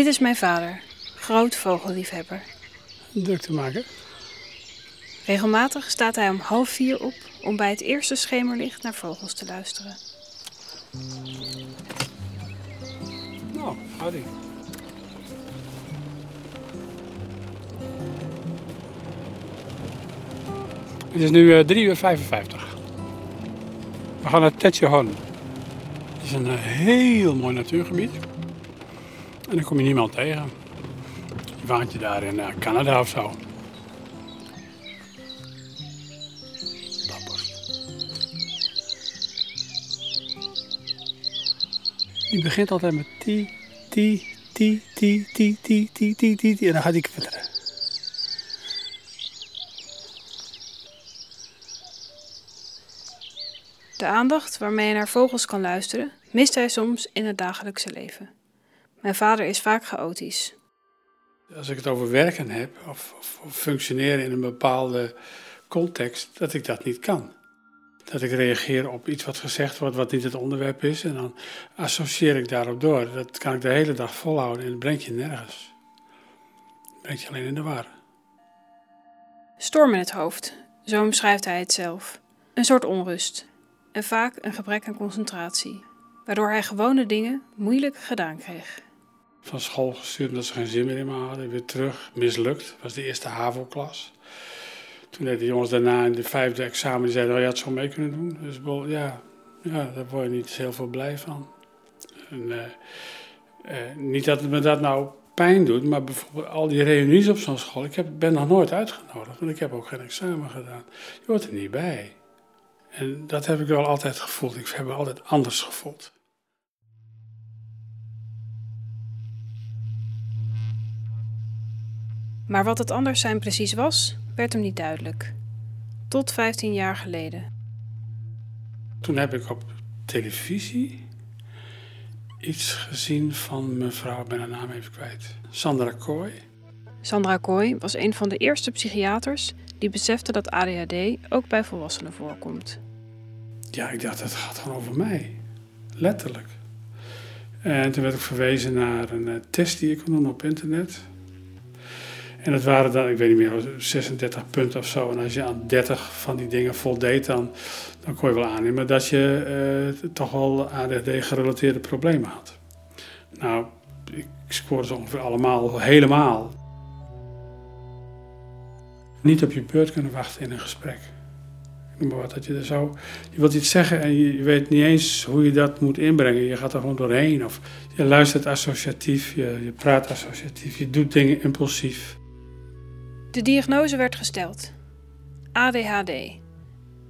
Dit is mijn vader, groot vogelliefhebber. Druk te maken. Regelmatig staat hij om half vier op om bij het eerste schemerlicht naar vogels te luisteren. Nou, howdy. Het is nu eh 3 uur 55. We gaan naar Tetjehorn. Het is een eh, heel mooi natuurgebied. En daar kom je niemand tegen. Je waant je daar in eh, Canada of zo. Die begint altijd met ti, ti, ti, ti, ti, ti, ti, ti, ti, ti. En dan gaat hij kwitteren. De aandacht waarmee hij naar vogels kan luisteren, mist hij soms in het dagelijkse leven. Mijn vader is vaak chaotisch. Als ik het over werken heb of, of, of functioneren in een bepaalde context, dat ik dat niet kan. Dat ik reageer op iets wat gezegd wordt wat niet het onderwerp is en dan associeer ik daarop door. Dat kan ik de hele dag volhouden en dat brengt je nergens. Dat brengt je alleen in de war. Storm in het hoofd, zo omschrijft hij het zelf. Een soort onrust. En vaak een gebrek aan concentratie, waardoor hij gewone dingen moeilijk gedaan kreeg. Van school gestuurd omdat ze geen zin meer in me hadden. Weer terug, mislukt. was de eerste HAVO-klas. Toen deden de jongens daarna in de vijfde examen, die zeiden, oh, je had zo mee kunnen doen. Dus ja, ja, daar word je niet heel veel blij van. En, eh, eh, niet dat me dat nou pijn doet, maar bijvoorbeeld al die reunies op zo'n school. Ik heb, ben nog nooit uitgenodigd, want ik heb ook geen examen gedaan. Je hoort er niet bij. En dat heb ik wel altijd gevoeld. Ik heb me altijd anders gevoeld. Maar wat het anders zijn precies was, werd hem niet duidelijk. Tot 15 jaar geleden. Toen heb ik op televisie iets gezien van mevrouw, ik ben haar naam even kwijt, Sandra Kooi. Sandra Kooi was een van de eerste psychiaters die besefte dat ADHD ook bij volwassenen voorkomt. Ja, ik dacht, dat gaat gewoon over mij. Letterlijk. En toen werd ik verwezen naar een eh, test die ik kon doen op internet. En dat waren dan, ik weet niet meer, 36 punten of zo. En als je aan 30 van die dingen voldeed, dan, dan kon je wel aannemen dat je eh, toch wel ADHD-gerelateerde problemen had. Nou, ik scoorde ze ongeveer allemaal helemaal. Niet op je beurt kunnen wachten in een gesprek. Maar wat, dat je er zo, je wilt iets zeggen en je weet niet eens hoe je dat moet inbrengen. Je gaat er gewoon doorheen. Of je luistert associatief, je, je praat associatief, je doet dingen impulsief. De diagnose werd gesteld: ADHD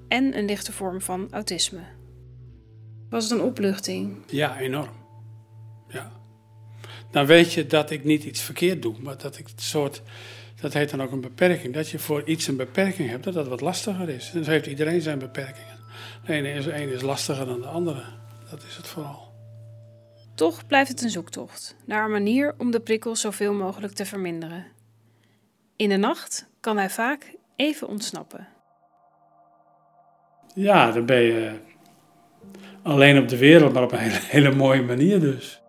en een lichte vorm van autisme. Was het een opluchting? Ja, enorm. Ja. Dan weet je dat ik niet iets verkeerd doe, maar dat ik het soort, dat heet dan ook een beperking. Dat je voor iets een beperking hebt, dat dat wat lastiger is. En zo heeft iedereen zijn beperkingen. De ene is, de ene is lastiger dan de andere. Dat is het vooral. Toch blijft het een zoektocht naar een manier om de prikkels zoveel mogelijk te verminderen. In de nacht kan hij vaak even ontsnappen. Ja, dan ben je alleen op de wereld, maar op een hele, mooie manier dus.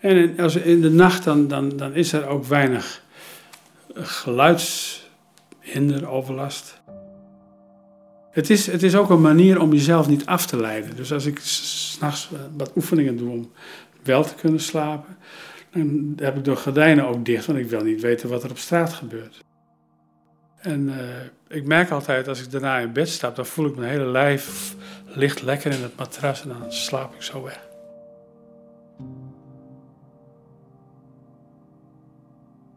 En als in de nacht, dan, dan, dan is er ook weinig geluidshinder, overlast. Het is, het is ook een manier om jezelf niet af te leiden. Dus als ik s'nachts wat oefeningen doe om wel te kunnen slapen, dan heb ik de gordijnen ook dicht, want ik wil niet weten wat er op straat gebeurt. En eh, ik merk altijd als ik daarna in bed stap, dan voel ik mijn hele lijf ligt lekker in het matras en dan slaap ik zo weg.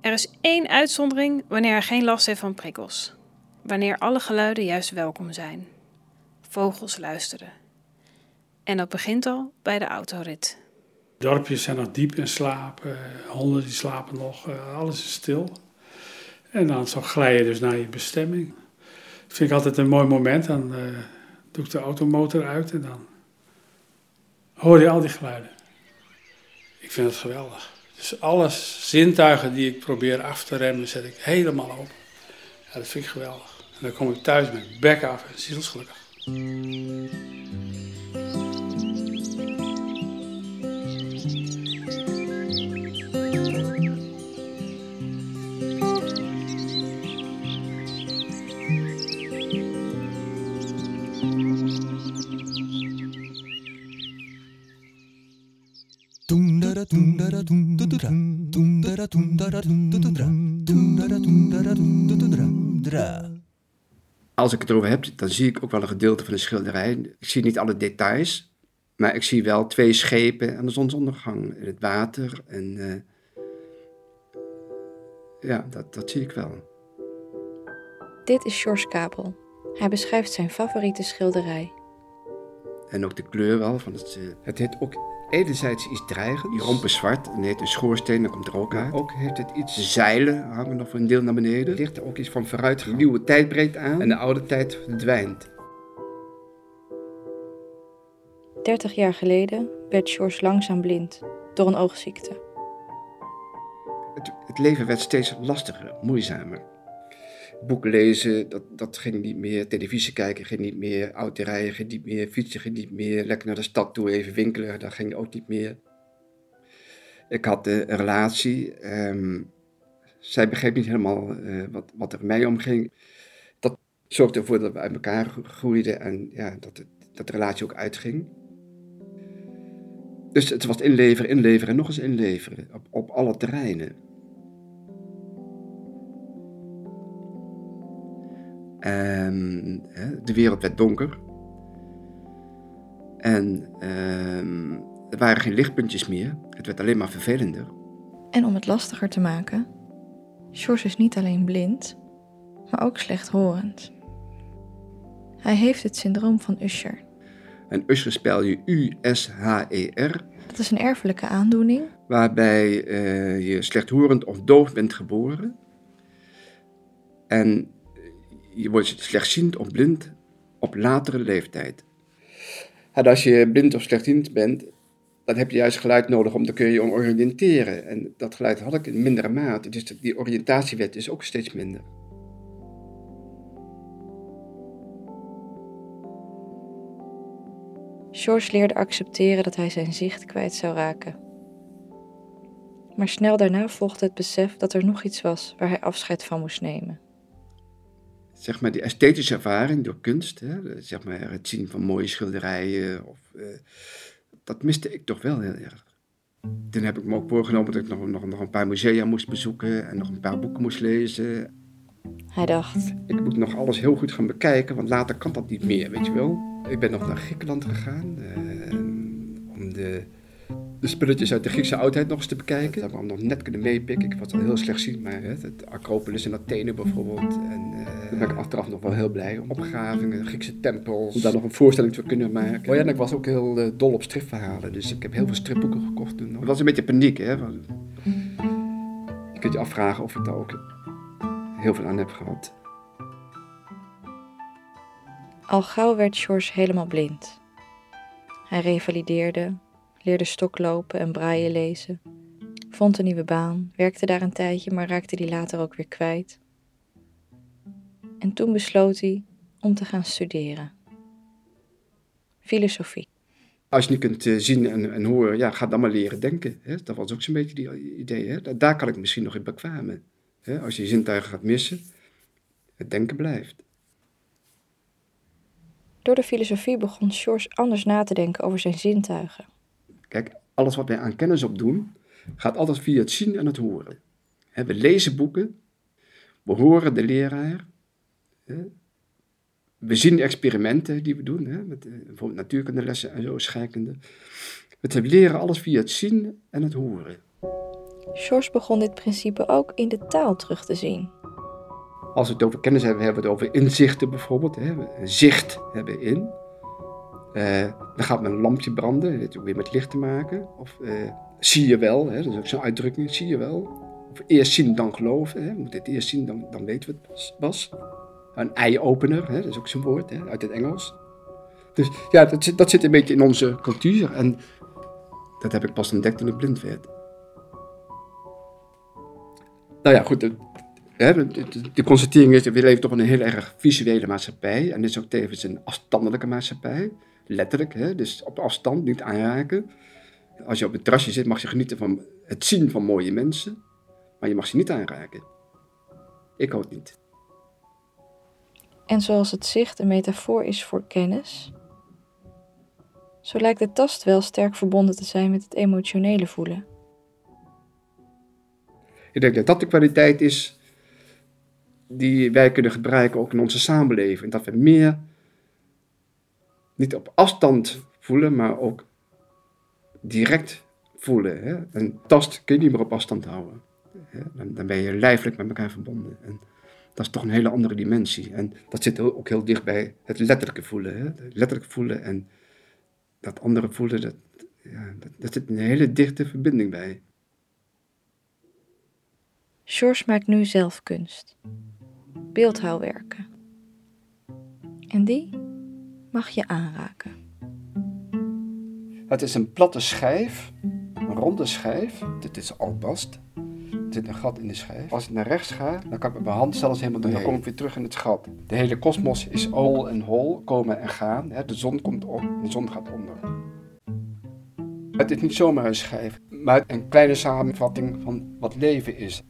Er is één uitzondering wanneer hij geen last heeft van prikkels. Wanneer alle geluiden juist welkom zijn. Vogels luisteren. En dat begint al bij de autorit. Dorpjes zijn nog diep in slaap, eh, honden die slapen nog, eh, alles is stil. En dan zo glij je dus naar je bestemming. Dat vind ik altijd een mooi moment. Dan eh, doe ik de automotor uit en dan hoor je al die geluiden. Ik vind het geweldig. Dus alle zintuigen die ik probeer af te remmen, zet ik helemaal op. Ja, dat vind ik geweldig. En dan kom ik thuis met bek af en zielsgelukkig. Als ik het erover heb, dan zie ik ook wel een gedeelte van de schilderij. Ik zie niet alle details, maar ik zie wel twee schepen aan de zonsondergang in het water. En ja, dat, dat zie ik wel. Dit is George Kabel. Hij beschrijft zijn favoriete schilderij. En ook de kleur wel. Van het, het heeft ook enerzijds iets dreigends. Die romp is zwart en heeft een schoorsteen, dan komt er ook uit. Ook heeft het iets, de zeilen hangen nog voor een deel naar beneden. Er ligt er ook iets van vooruit. De nieuwe tijd breekt aan en de oude tijd verdwijnt. 30 jaar geleden werd George langzaam blind door een oogziekte. Het, het leven werd steeds lastiger, moeizamer. Boeken lezen, dat, dat ging niet meer. Televisie kijken ging niet meer. Auto rijden ging niet meer. Fietsen ging niet meer. Lekker naar de stad toe even winkelen, dat ging ook niet meer. Ik had een relatie. Um, zij begreep niet helemaal uh, wat, wat er mij omging. Dat zorgde ervoor dat we uit elkaar groeiden en ja, dat, het, dat de relatie ook uitging. Dus het was inleveren, inleveren en nog eens inleveren op, op alle terreinen. En de wereld werd donker. En ehm, er waren geen lichtpuntjes meer. Het werd alleen maar vervelender. En om het lastiger te maken, George is niet alleen blind, maar ook slechthorend. Hij heeft het syndroom van Usher. En Usher spel je U-S-H-E-R. Dat is een erfelijke aandoening. Waarbij uh, je slechthorend of doof bent geboren. En je wordt slechtziend of blind op latere leeftijd. Als je blind of slechtziend bent, dan heb je juist geluid nodig om te kun je oriënteren. En dat geluid had ik in mindere mate, dus die oriëntatiewet is ook steeds minder. George leerde accepteren dat hij zijn zicht kwijt zou raken. Maar snel daarna volgde het besef dat er nog iets was waar hij afscheid van moest nemen zeg maar, die esthetische ervaring door kunst, hè, zeg maar, het zien van mooie schilderijen, of, uh, dat miste ik toch wel heel erg. Toen heb ik me ook voorgenomen dat ik nog, nog, nog een paar musea moest bezoeken en nog een paar boeken moest lezen. Hij dacht: Ik moet nog alles heel goed gaan bekijken, want later kan dat niet meer, weet je wel. Ik ben nog naar Griekenland gegaan uh, om de de spulletjes uit de Griekse oudheid nog eens te bekijken. Dat we nog net kunnen meepikken. Ik was al heel slecht zien, maar het Acropolis in Athene bijvoorbeeld. En uh, daar ben ik achteraf nog wel heel blij om. Opgravingen, Griekse tempels. Om daar nog een voorstelling te kunnen maken. Oh ja, en ik was ook heel uh, dol op stripverhalen. Dus ik heb heel veel stripboeken gekocht toen. Het was een beetje paniek, hè. Je kunt je afvragen of ik daar ook heel veel aan heb gehad. Al gauw werd George helemaal blind. Hij revalideerde, leerde stoklopen en braaien lezen, vond een nieuwe baan, werkte daar een tijdje, maar raakte die later ook weer kwijt. En toen besloot hij om te gaan studeren. Filosofie. Als je niet kunt eh, zien en, en horen, ja, ga dan maar leren denken. Hè? Dat was ook zo'n beetje die idee. Hè? Daar kan ik misschien nog in bekwamen. Hè? Als je je zintuigen gaat missen, het denken blijft. Door de filosofie begon George anders na te denken over zijn zintuigen. Kijk, alles wat wij aan kennis opdoen, gaat altijd via het zien en het horen. We lezen boeken, we horen de leraar, we zien experimenten die we doen, met eh, bijvoorbeeld natuurkundelessen en zo, scheikunde. We leren alles via het zien en het horen. George begon dit principe ook in de taal terug te zien. Als we het over kennis hebben, hebben we het over inzichten bijvoorbeeld. Hè. Zicht hebben in. Uh, dan gaat mijn lampje branden, ook weer met licht te maken. Of uh, zie je wel, hè, dat is ook zo'n uitdrukking, zie je wel. Of eerst zien dan geloven, hè. moet het eerst zien, dan, dan weten we het pas. Een ei-opener, hè, dat is ook zo'n woord hè, uit het Engels. Dus ja, dat zit, dat zit een beetje in onze cultuur. En dat heb ik pas ontdekt toen ik blind werd. Nou ja, goed, de, constatering is, we leven toch een heel erg visuele maatschappij. En dit is ook tevens een afstandelijke maatschappij. Letterlijk, hè? dus op afstand, niet aanraken. Als je op het terrasje zit, mag je genieten van het zien van mooie mensen, maar je mag ze niet aanraken. Ik ook niet. En zoals het zicht een metafoor is voor kennis, zo lijkt de tast wel sterk verbonden te zijn met het emotionele voelen. Ik denk dat dat de kwaliteit is die wij kunnen gebruiken ook in onze samenleving. Dat we meer niet op afstand voelen, maar ook direct voelen. Hè? Een tast kun je niet meer op afstand houden. Hè? Dan, dan, ben je lijfelijk met elkaar verbonden. En dat is toch een hele andere dimensie. En dat zit ook heel dicht bij het letterlijke voelen. Hè? Het letterlijk voelen en dat andere voelen, dat, dat zit een hele dichte verbinding bij. George maakt nu zelf kunst. Beeldhouwwerken. En die mag je aanraken. Het is een platte schijf, een ronde schijf. Dit is albast. Er zit een gat in de schijf. Als ik naar rechts ga, dan kan ik met mijn hand zelfs helemaal doorheen. Dan kom ik weer terug in het gat. De hele kosmos is all en hol, komen en gaan. De zon komt op, de zon gaat onder. Het is niet zomaar een schijf, maar een kleine samenvatting van wat leven is.